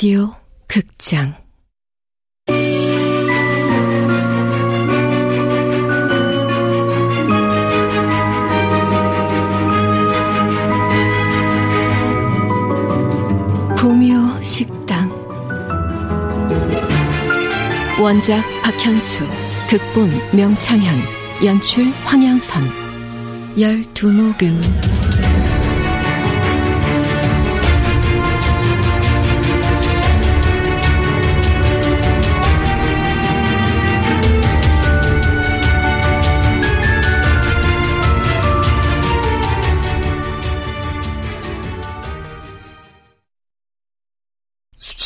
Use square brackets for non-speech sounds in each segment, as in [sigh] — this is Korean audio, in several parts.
라디오 극장. 구묘 식당. 원작 박현수 극본 명창현 연출 황양선. 열두모금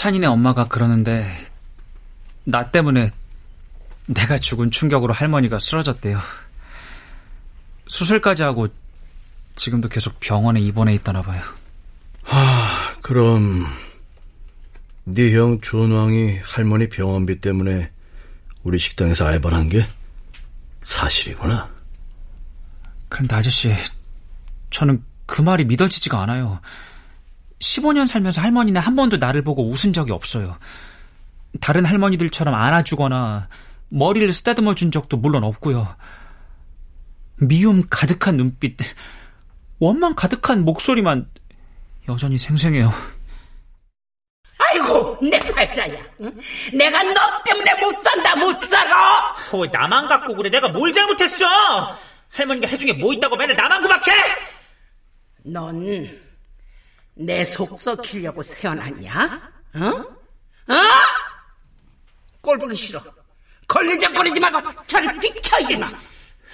찬이네 엄마가 그러는데 나 때문에 내가 죽은 충격으로 할머니가 쓰러졌대요. 수술까지 하고 지금도 계속 병원에 입원해 있다나 봐요. 하, 그럼 네 형 준왕이 할머니 병원비 때문에 우리 식당에서 알바를 한 게 사실이구나. 그런데 아저씨, 저는 그 말이 믿어지지가 않아요. 15년 살면서 할머니는 한 번도 나를 보고 웃은 적이 없어요. 다른 할머니들처럼 안아주거나 머리를 쓰다듬어 준 적도 물론 없고요. 미움 가득한 눈빛, 원망 가득한 목소리만 여전히 생생해요. 아이고, 내 팔자야. 응? 내가 너 때문에 못 산다, 못 살아! 왜 나만 갖고 그래? 내가 뭘 잘못했어? 할머니가 해준 게뭐 있다고 맨날 나만 구박해? 넌 내 속 썩히려고 태어났냐? 어? 어? 꼴 보기 싫어. 걸리적거리지 말고 저리 비켜야겠지.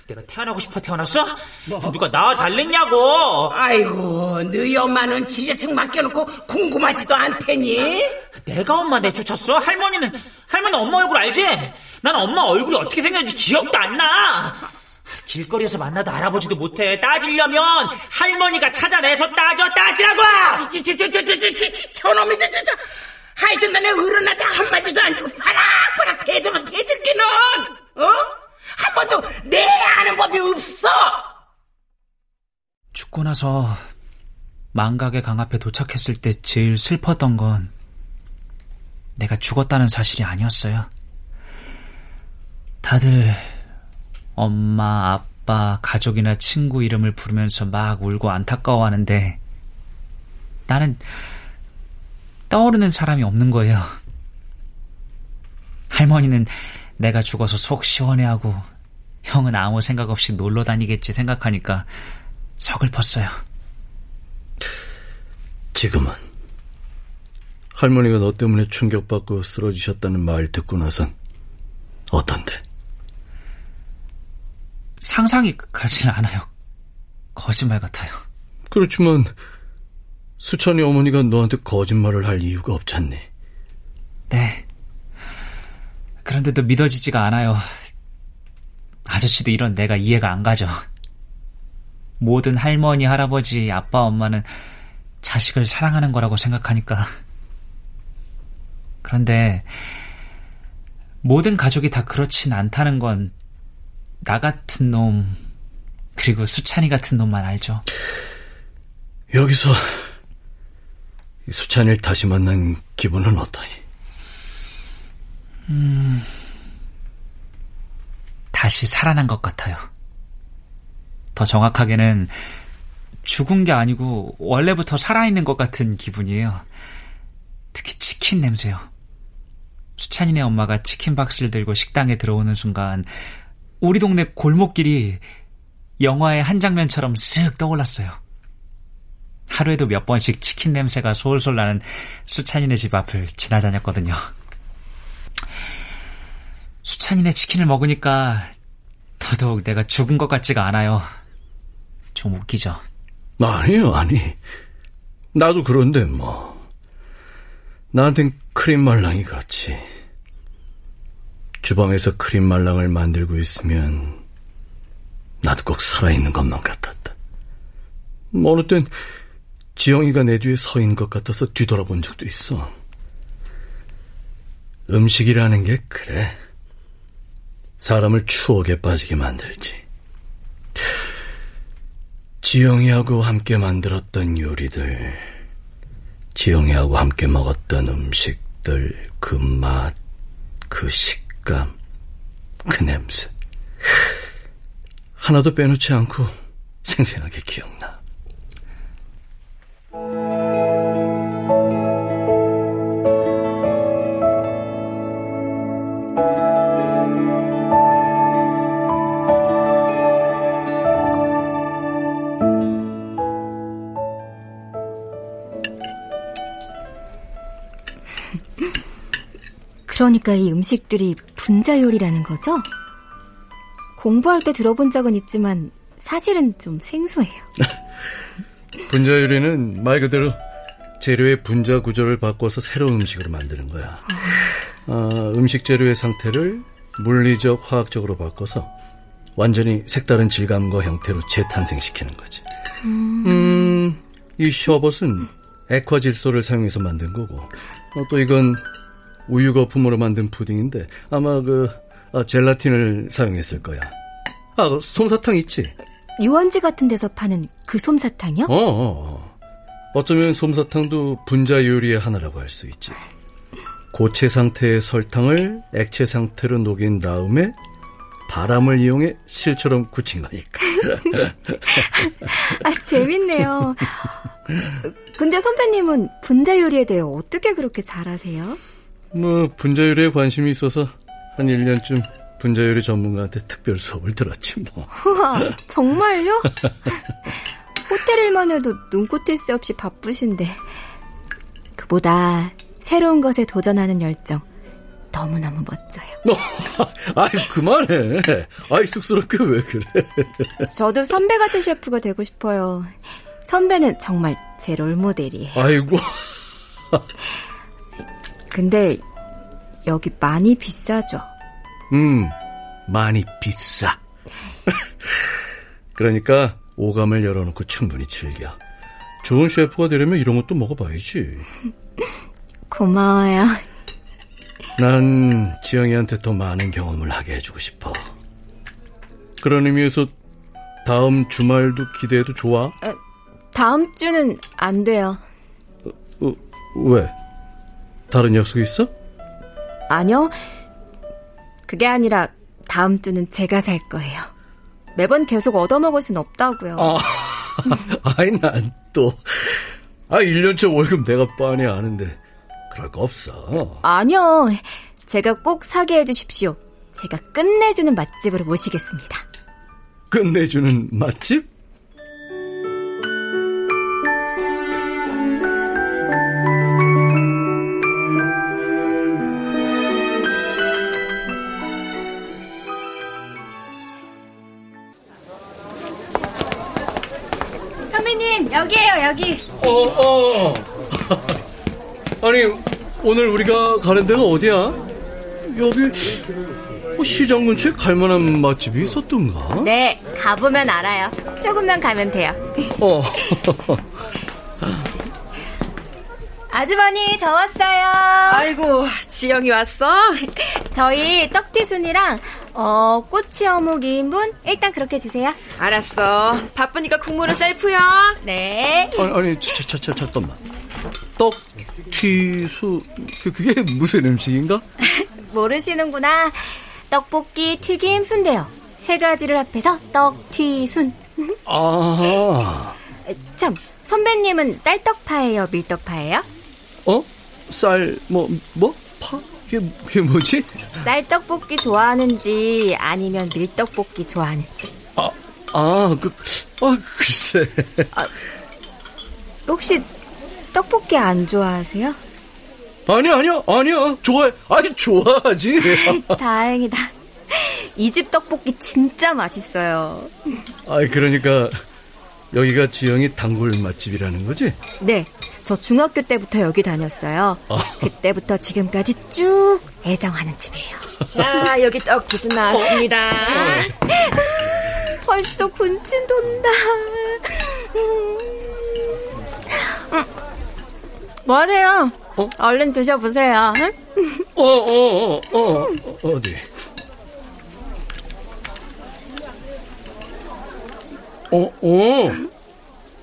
내가 태어나고 싶어 태어났어? 뭐? 누가 나와 달랬냐고? 아이고, 너희 엄마는 지자책 맡겨놓고 궁금하지도 않대니? 내가 엄마 내쫓았어? 할머니는, 할머니 엄마 얼굴 알지? 난 엄마 얼굴이 어떻게 생겼는지 기억도 안 나. 길거리에서 만나도 알아보지도 못해. 따지려면 할머니가 찾아내서 따져 따지라고! 저놈이 저, 저, 저. 하여튼 간에 어른한테 한마디도 안 주고 바락바락 대들어 대들기는 어? 한 번도 내 아는 법이 없어! 죽고 나서 망각의 강 앞에 도착했을 때 제일 슬펐던 건 내가 죽었다는 사실이 아니었어요. 다들 엄마, 아빠, 가족이나 친구 이름을 부르면서 막 울고 안타까워하는데 나는 떠오르는 사람이 없는 거예요. 할머니는 내가 죽어서 속 시원해하고 형은 아무 생각 없이 놀러 다니겠지 생각하니까 서글펐어요. 지금은 할머니가 너 때문에 충격받고 쓰러지셨다는 말 듣고 나선 어떤데? 상상이 가지 않아요. 거짓말 같아요. 그렇지만 수찬이 어머니가 너한테 거짓말을 할 이유가 없잖니. 네. 그런데도 믿어지지가 않아요. 아저씨도 이런 내가 이해가 안 가죠. 모든 할머니, 할아버지, 아빠, 엄마는 자식을 사랑하는 거라고 생각하니까. 그런데 모든 가족이 다 그렇진 않다는 건 나 같은 놈, 그리고 수찬이 같은 놈만 알죠. 여기서 수찬이를 다시 만난 기분은 어떠니? 음, 다시 살아난 것 같아요. 더 정확하게는 죽은 게 아니고 원래부터 살아있는 것 같은 기분이에요. 특히 치킨 냄새요. 수찬이네 엄마가 치킨 박스를 들고 식당에 들어오는 순간 우리 동네 골목길이 영화의 한 장면처럼 쓱 떠올랐어요. 하루에도 몇 번씩 치킨 냄새가 솔솔 나는 수찬이네 집 앞을 지나다녔거든요. 수찬이네 치킨을 먹으니까 더더욱 내가 죽은 것 같지가 않아요. 좀 웃기죠? 아니요, 아니. 나도 그런데 뭐. 나한텐 크림 말랑이 그렇지. 주방에서 크림 말랑을 만들고 있으면 나도 꼭 살아있는 것만 같았다. 어느 땐 지영이가 내 뒤에 서 있는 것 같아서 뒤돌아본 적도 있어. 음식이라는 게 그래. 사람을 추억에 빠지게 만들지. 지영이하고 함께 만들었던 요리들. 지영이하고 함께 먹었던 음식들, 그 맛, 그 식 감, 그 냄새. 하나도 빼놓지 않고 생생하게 기억나. 그러니까 이 음식들이 분자 요리라는 거죠? 공부할 때 들어본 적은 있지만 사실은 좀 생소해요. [laughs] 분자 요리는 말 그대로 재료의 분자 구조를 바꿔서 새로운 음식으로 만드는 거야. 아, 음식 재료의 상태를 물리적, 화학적으로 바꿔서 완전히 색다른 질감과 형태로 재탄생시키는 거지. 음, 이 셔벗은 액화 질소를 사용해서 만든 거고, 어, 또 이건 우유 거품으로 만든 푸딩인데 아마 그 아, 젤라틴을 사용했을 거야. 아, 그 솜사탕 있지? 유원지 같은 데서 파는 그 솜사탕이요? 어, 어, 어. 어쩌면 솜사탕도 분자 요리의 하나라고 할 수 있지. 고체 상태의 설탕을 액체 상태로 녹인 다음에 바람을 이용해 실처럼 굳힌 거니까. [laughs] 아, 재밌네요. 근데 선배님은 분자 요리에 대해 어떻게 그렇게 잘 아세요? 뭐 분자 요리에 관심이 있어서 한 1년쯤 분자 요리 전문가한테 특별 수업을 들었지 뭐. 우와, 정말요? 호텔 일만 해도 눈코 뜰 새 없이 바쁘신데 그보다 새로운 것에 도전하는 열정 너무너무 멋져요. [laughs] 아이 그만해. 아이 쑥스럽게 왜 그래? 저도 선배 같은 셰프가 되고 싶어요. 선배는 정말 제 롤모델이에요. 아이고. 근데 여기 많이 비싸죠? 음, 많이 비싸. [laughs] 그러니까 오감을 열어놓고 충분히 즐겨. 좋은 셰프가 되려면 이런 것도 먹어봐야지. [laughs] 고마워요. 난 지영이한테 더 많은 경험을 하게 해주고 싶어. 그런 의미에서 다음 주말도 기대해도 좋아? 다음 주는 안 돼요. 어, 왜? 다른 약속 있어? 아니요. 그게 아니라 다음 주는 제가 살 거예요. 매번 계속 얻어먹을 순 없다고요. 아, [laughs] 아이, 난 또. 아, 1년째 월급 내가 뻔히 아는데. 그럴 거 없어. 아니요. 제가 꼭 사게 해주십시오. 제가 끝내주는 맛집으로 모시겠습니다. 끝내주는 맛집? 오늘 우리가 가는 데가 어디야? 여기, 뭐 시장 근처에 갈 만한 맛집이 있었던가? 네, 가보면 알아요. 조금만 가면 돼요. 어. [laughs] 아주머니, 저 왔어요. 아이고, 지영이 왔어? [laughs] 저희 떡튀순이랑, 어, 꼬치 어묵 2인분? 일단 그렇게 주세요. 알았어. 바쁘니까 국물은 셀프야. 네. 아니, 아니, 자, 자, 자, 잠깐만. 떡, 튀수, 그, 그게 무슨 음식인가? [laughs] 모르시는구나. 떡볶이, 튀김, 순대요. 세 가지를 합해서 떡튀순. [laughs] 아, 참, 선배님은 쌀떡파예요, 밀떡파예요? 어? 쌀, 뭐, 뭐? 파? 그게, 그게 뭐지? 쌀떡볶이 좋아하는지 아니면 밀떡볶이 좋아하는지. 아, 아, 그, 아, 글쎄. 혹시 떡볶이 안 좋아하세요? 아니야, 아니야, 아니야. 좋아해. 아니, 좋아하지. [laughs] 다행이다. 이 집 떡볶이 진짜 맛있어요. 아이, 그러니까, 여기가 지영이 단골 맛집이라는 거지? 네, 저 중학교 때부터 여기 다녔어요. 그때부터 지금까지 쭉 애정하는 집이에요. [laughs] 자, 여기 떡기순 나왔습니다. [laughs] 벌써 군침 돈다. 음. 음. 뭐하세요? 어? 얼른 드셔보세요. 응? 어, 어, 어, 어, 어, 어디? 어, 어,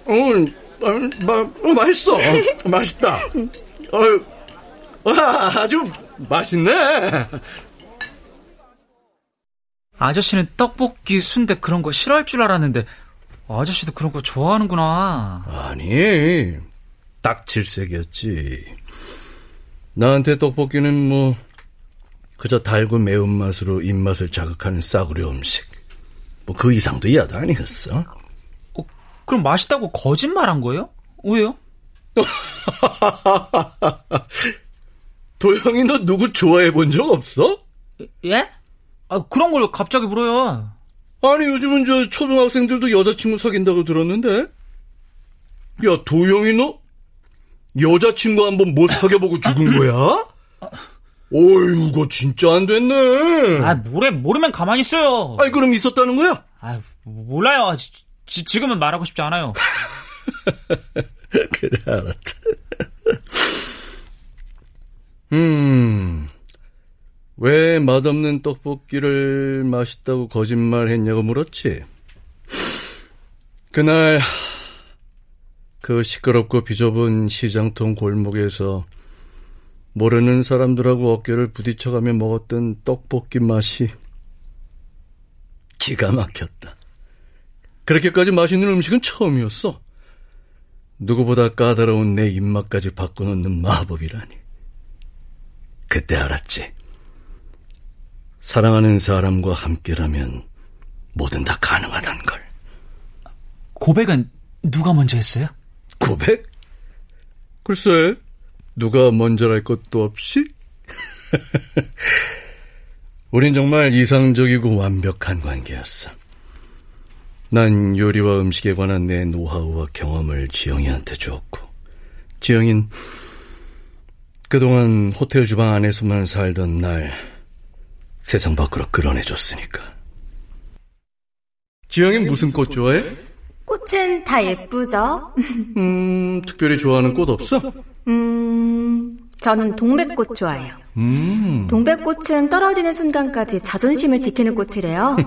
어, 어, 마, 어, 맛있어. 어, 맛있다. 어, 와, 아주 맛있네. 아저씨는 떡볶이, 순대 그런 거 싫어할 줄 알았는데 아저씨도 그런 거 좋아하는구나. 아니, 딱 질색이었지. 나한테 떡볶이는 뭐 그저 달고 매운맛으로 입맛을 자극하는 싸구려 음식. 뭐 그 이상도 이하도 아니었어. 어, 그럼 맛있다고 거짓말한 거예요? 왜요? [laughs] 도영이 너 누구 좋아해 본 적 없어? 예? 아, 그런 걸 갑자기 물어요. 아니 요즘은 저 초등학생들도 여자친구 사귄다고 들었는데 야 도영이 너 여자친구 한 번 못 사귀어보고 죽은 거야? 어이 거 진짜 안 됐네 아, 모래, 모르면 가만히 있어요. 아니 그럼 있었다는 거야? 아, 몰라요. 지, 지금은 말하고 싶지 않아요. [laughs] 그래 알았다 음... 왜 맛없는 떡볶이를 맛있다고 거짓말했냐고 물었지. 그날 그 시끄럽고 비좁은 시장통 골목에서 모르는 사람들하고 어깨를 부딪혀가며 먹었던 떡볶이 맛이 기가 막혔다. 그렇게까지 맛있는 음식은 처음이었어. 누구보다 까다로운 내 입맛까지 바꿔놓는 마법이라니. 그때 알았지. 사랑하는 사람과 함께라면 뭐든 다 가능하단 걸. 고백은 누가 먼저 했어요? 고백? 글쎄, 누가 먼저랄 것도 없이? [laughs] 우린 정말 이상적이고 완벽한 관계였어. 난 요리와 음식에 관한 내 노하우와 경험을 지영이한테 주었고, 지영인 그동안 호텔 주방 안에서만 살던 날 세상 밖으로 끌어내줬으니까. 지영이 무슨 꽃 좋아해? 꽃은 다 예쁘죠? 음, 특별히 좋아하는 꽃 없어? 음, 저는 동백꽃 좋아해요. 음. 동백꽃은 떨어지는 순간까지 자존심을 지키는 꽃이래요.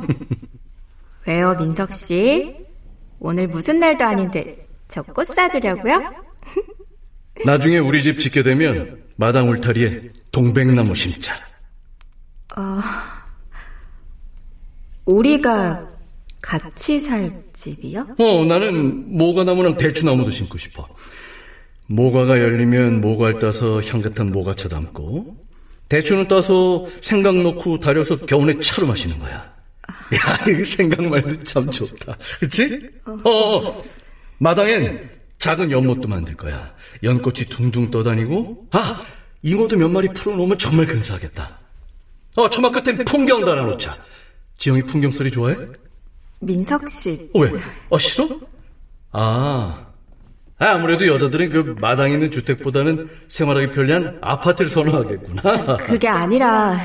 [laughs] 왜요, 민석 씨? 오늘 무슨 날도 아닌데 저 꽃 사주려고요? [laughs] 나중에 우리 집 짓게 되면 마당 울타리에 동백나무 심자. 어, 우리가 같이 살 집이요? 어, 나는 모과나무랑 대추나무도 심고 싶어. 모과가 열리면 모과를 따서 향긋한 모과차 담고, 대추는 따서 생강 넣고 달여서 겨우내 차로 마시는 거야. 야, 이 생각말도 참 좋다. 그치? 어, 어, 마당엔 작은 연못도 만들 거야. 연꽃이 둥둥 떠다니고, 아, 잉어도 몇 마리 풀어놓으면 정말 근사하겠다. 어, 처마 끝엔 풍경도 하나 놓자. 지영이 풍경 소리 좋아해? 민석 씨. 어, 왜? 어, 싫어? 아. 아무래도 여자들은 그 마당 있는 주택보다는 생활하기 편리한 아파트를 선호하겠구나. 그게 아니라,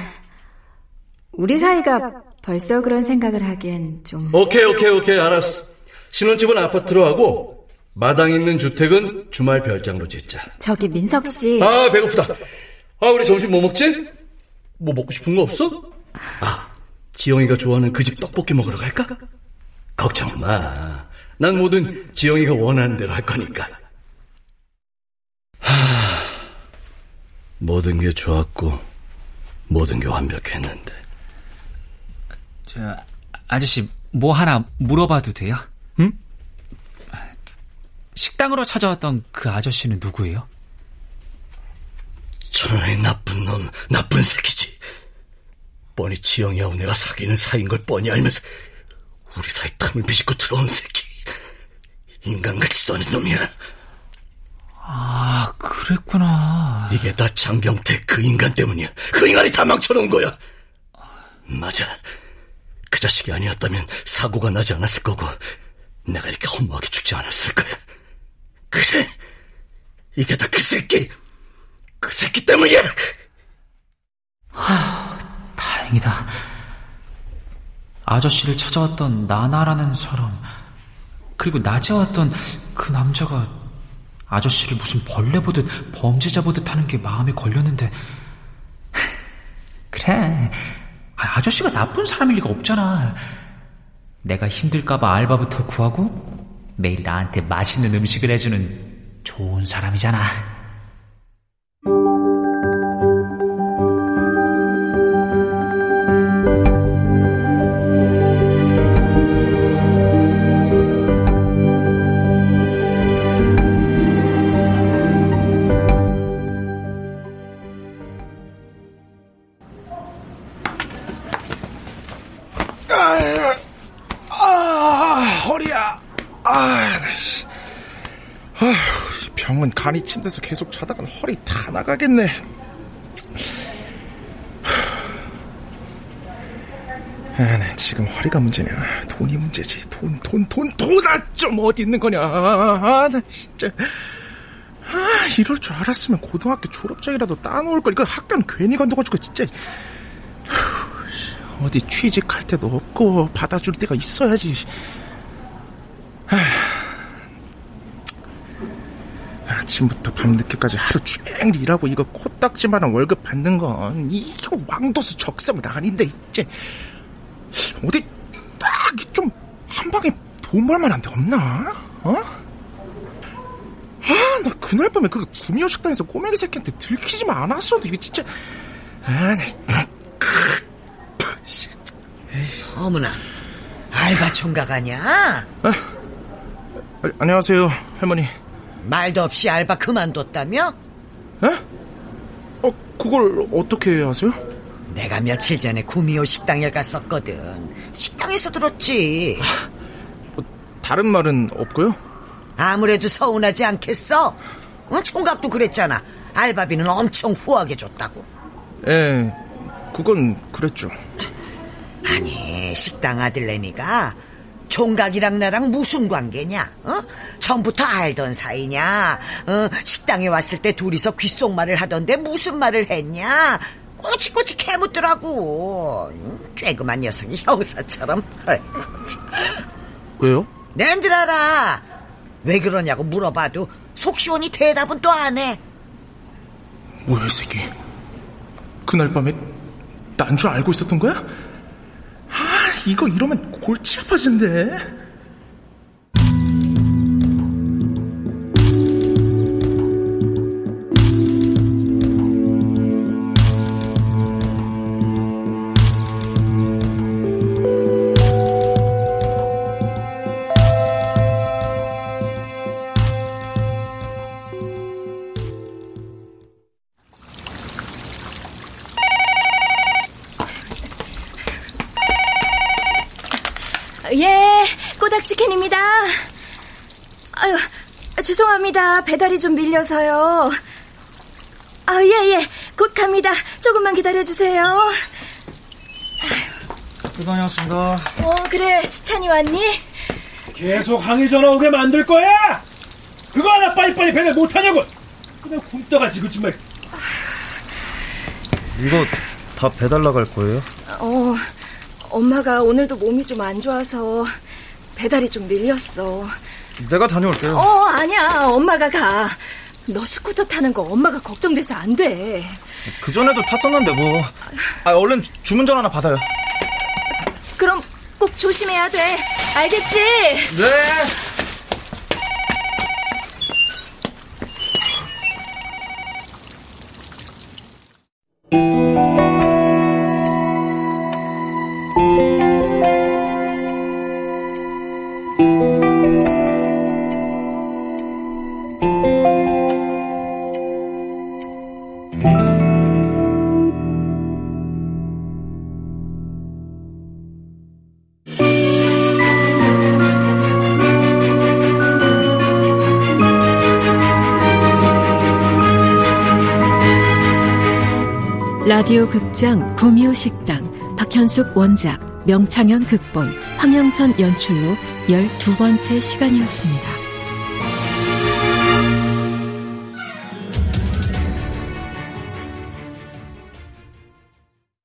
우리 사이가 벌써 그런 생각을 하기엔 좀. 오케이, 오케이, 오케이, 알았어. 신혼집은 아파트로 하고, 마당 있는 주택은 주말 별장으로 짓자. 저기 민석 씨. 아, 배고프다. 아, 우리 점심 뭐 먹지? 뭐 먹고 싶은 거 없어? 아, 지영이가 좋아하는 그 집 떡볶이 먹으러 갈까? 걱정 마. 난 뭐든 지영이가 원하는 대로 할 거니까. 하, 모든 게 좋았고, 모든 게 완벽했는데. 저, 아저씨, 뭐 하나 물어봐도 돼요? 응? 식당으로 찾아왔던 그 아저씨는 누구예요? 천하의 나쁜 놈, 나쁜 새끼지. 뻔히 지영이하고 내가 사귀는 사이인 걸 뻔히 알면서 우리 사이 틈을 비집고 들어온 새끼. 인간 같지도 않은 놈이야. 아, 그랬구나. 이게 다 장경태 그 인간 때문이야. 그 인간이 다 망쳐놓은 거야. 맞아. 그 자식이 아니었다면 사고가 나지 않았을 거고 내가 이렇게 허무하게 죽지 않았을 거야. 그래. 이게 다 그 새끼. 그 새끼 때문이야. 다행이다. 아저씨를 찾아왔던 나나라는 사람, 그리고 낮에 왔던 그 남자가 아저씨를 무슨 벌레 보듯 범죄자 보듯 하는 게 마음에 걸렸는데, [laughs] 그래. 아, 아저씨가 나쁜 사람일 리가 없잖아. 내가 힘들까봐 알바부터 구하고, 매일 나한테 맛있는 음식을 해주는 좋은 사람이잖아. 아, 이 병원 간이 침대에서 계속 자다가 허리 다 나가겠네. 아, 나 지금 허리가 문제냐. 돈이 문제지. 돈, 돈, 돈, 돈아 좀 어디 있는 거냐. 아, 나 진짜. 아, 이럴 줄 알았으면 고등학교 졸업장이라도 따놓을 걸. 이거 학교는 괜히 간다가지고 진짜. 어디 취직할 때도 없고 받아줄 때가 있어야지. 하... 아침부터 밤늦게까지 하루 종일 일하고 이거 코딱지만한 월급 받는 건 이거 왕도수 적성은 아닌데 이제 어디 딱 좀 한 방에 돈 벌만한 데 없나? 어? 아, 나 그날 밤에 그 구미호 식당에서 꼬맹이 새끼한테 들키지만 않았어도 이게 진짜 아, 나 어머나, 알바 총각 아냐? 아, 아, 안녕하세요, 할머니. 말도 없이 알바 그만뒀다며? 에? 어, 그걸 어떻게 아세요? 내가 며칠 전에 구미호 식당에 갔었거든. 식당에서 들었지. 뭐, 다른 말은 없고요? 아무래도 서운하지 않겠어? 어, 총각도 그랬잖아. 알바비는 엄청 후하게 줬다고. 예, 그건 그랬죠. 아니, 식당 아들내미가 총각이랑 나랑 무슨 관계냐? 어? 전부터 알던 사이냐? 어, 식당에 왔을 때 둘이서 귓속말을 하던데 무슨 말을 했냐? 꼬치꼬치 캐묻더라고. 쬐그만 녀석이 형사처럼. 왜요? 낸들 알아. 왜 그러냐고 물어봐도 속 시원히 대답은 또 안 해. 뭐야, 이 새끼. 그날 밤에 난 줄 알고 있었던 거야? 아, 이거 이러면 골치 아파진대. 꼬닥치킨입니다. 아유, 죄송합니다. 배달이 좀 밀려서요. 아, 예, 예. 곧 갑니다. 조금만 기다려주세요. 다녀왔습니다. 어, 그래. 수찬이 왔니? 계속 항의 전화 오게 만들 거야! 그거 하나 빨리빨리 배달 못하냐고! 그냥 굶떠가지고 정말. 이거 다 배달 나갈 거예요? 어, 엄마가 오늘도 몸이 좀 안 좋아서 배달이 좀 밀렸어. 내가 다녀올게요. 어, 아니야. 엄마가 가. 너 스쿠터 타는 거 엄마가 걱정돼서 안 돼. 그 전에도 탔었는데 뭐. 아, 얼른 주문 전화나 받아요. 그럼 꼭 조심해야 돼. 알겠지? 네. 라디오 극장 구미호 식당 박현숙 원작 명창현 극본 황영선 연출로 12번째 시간이었습니다.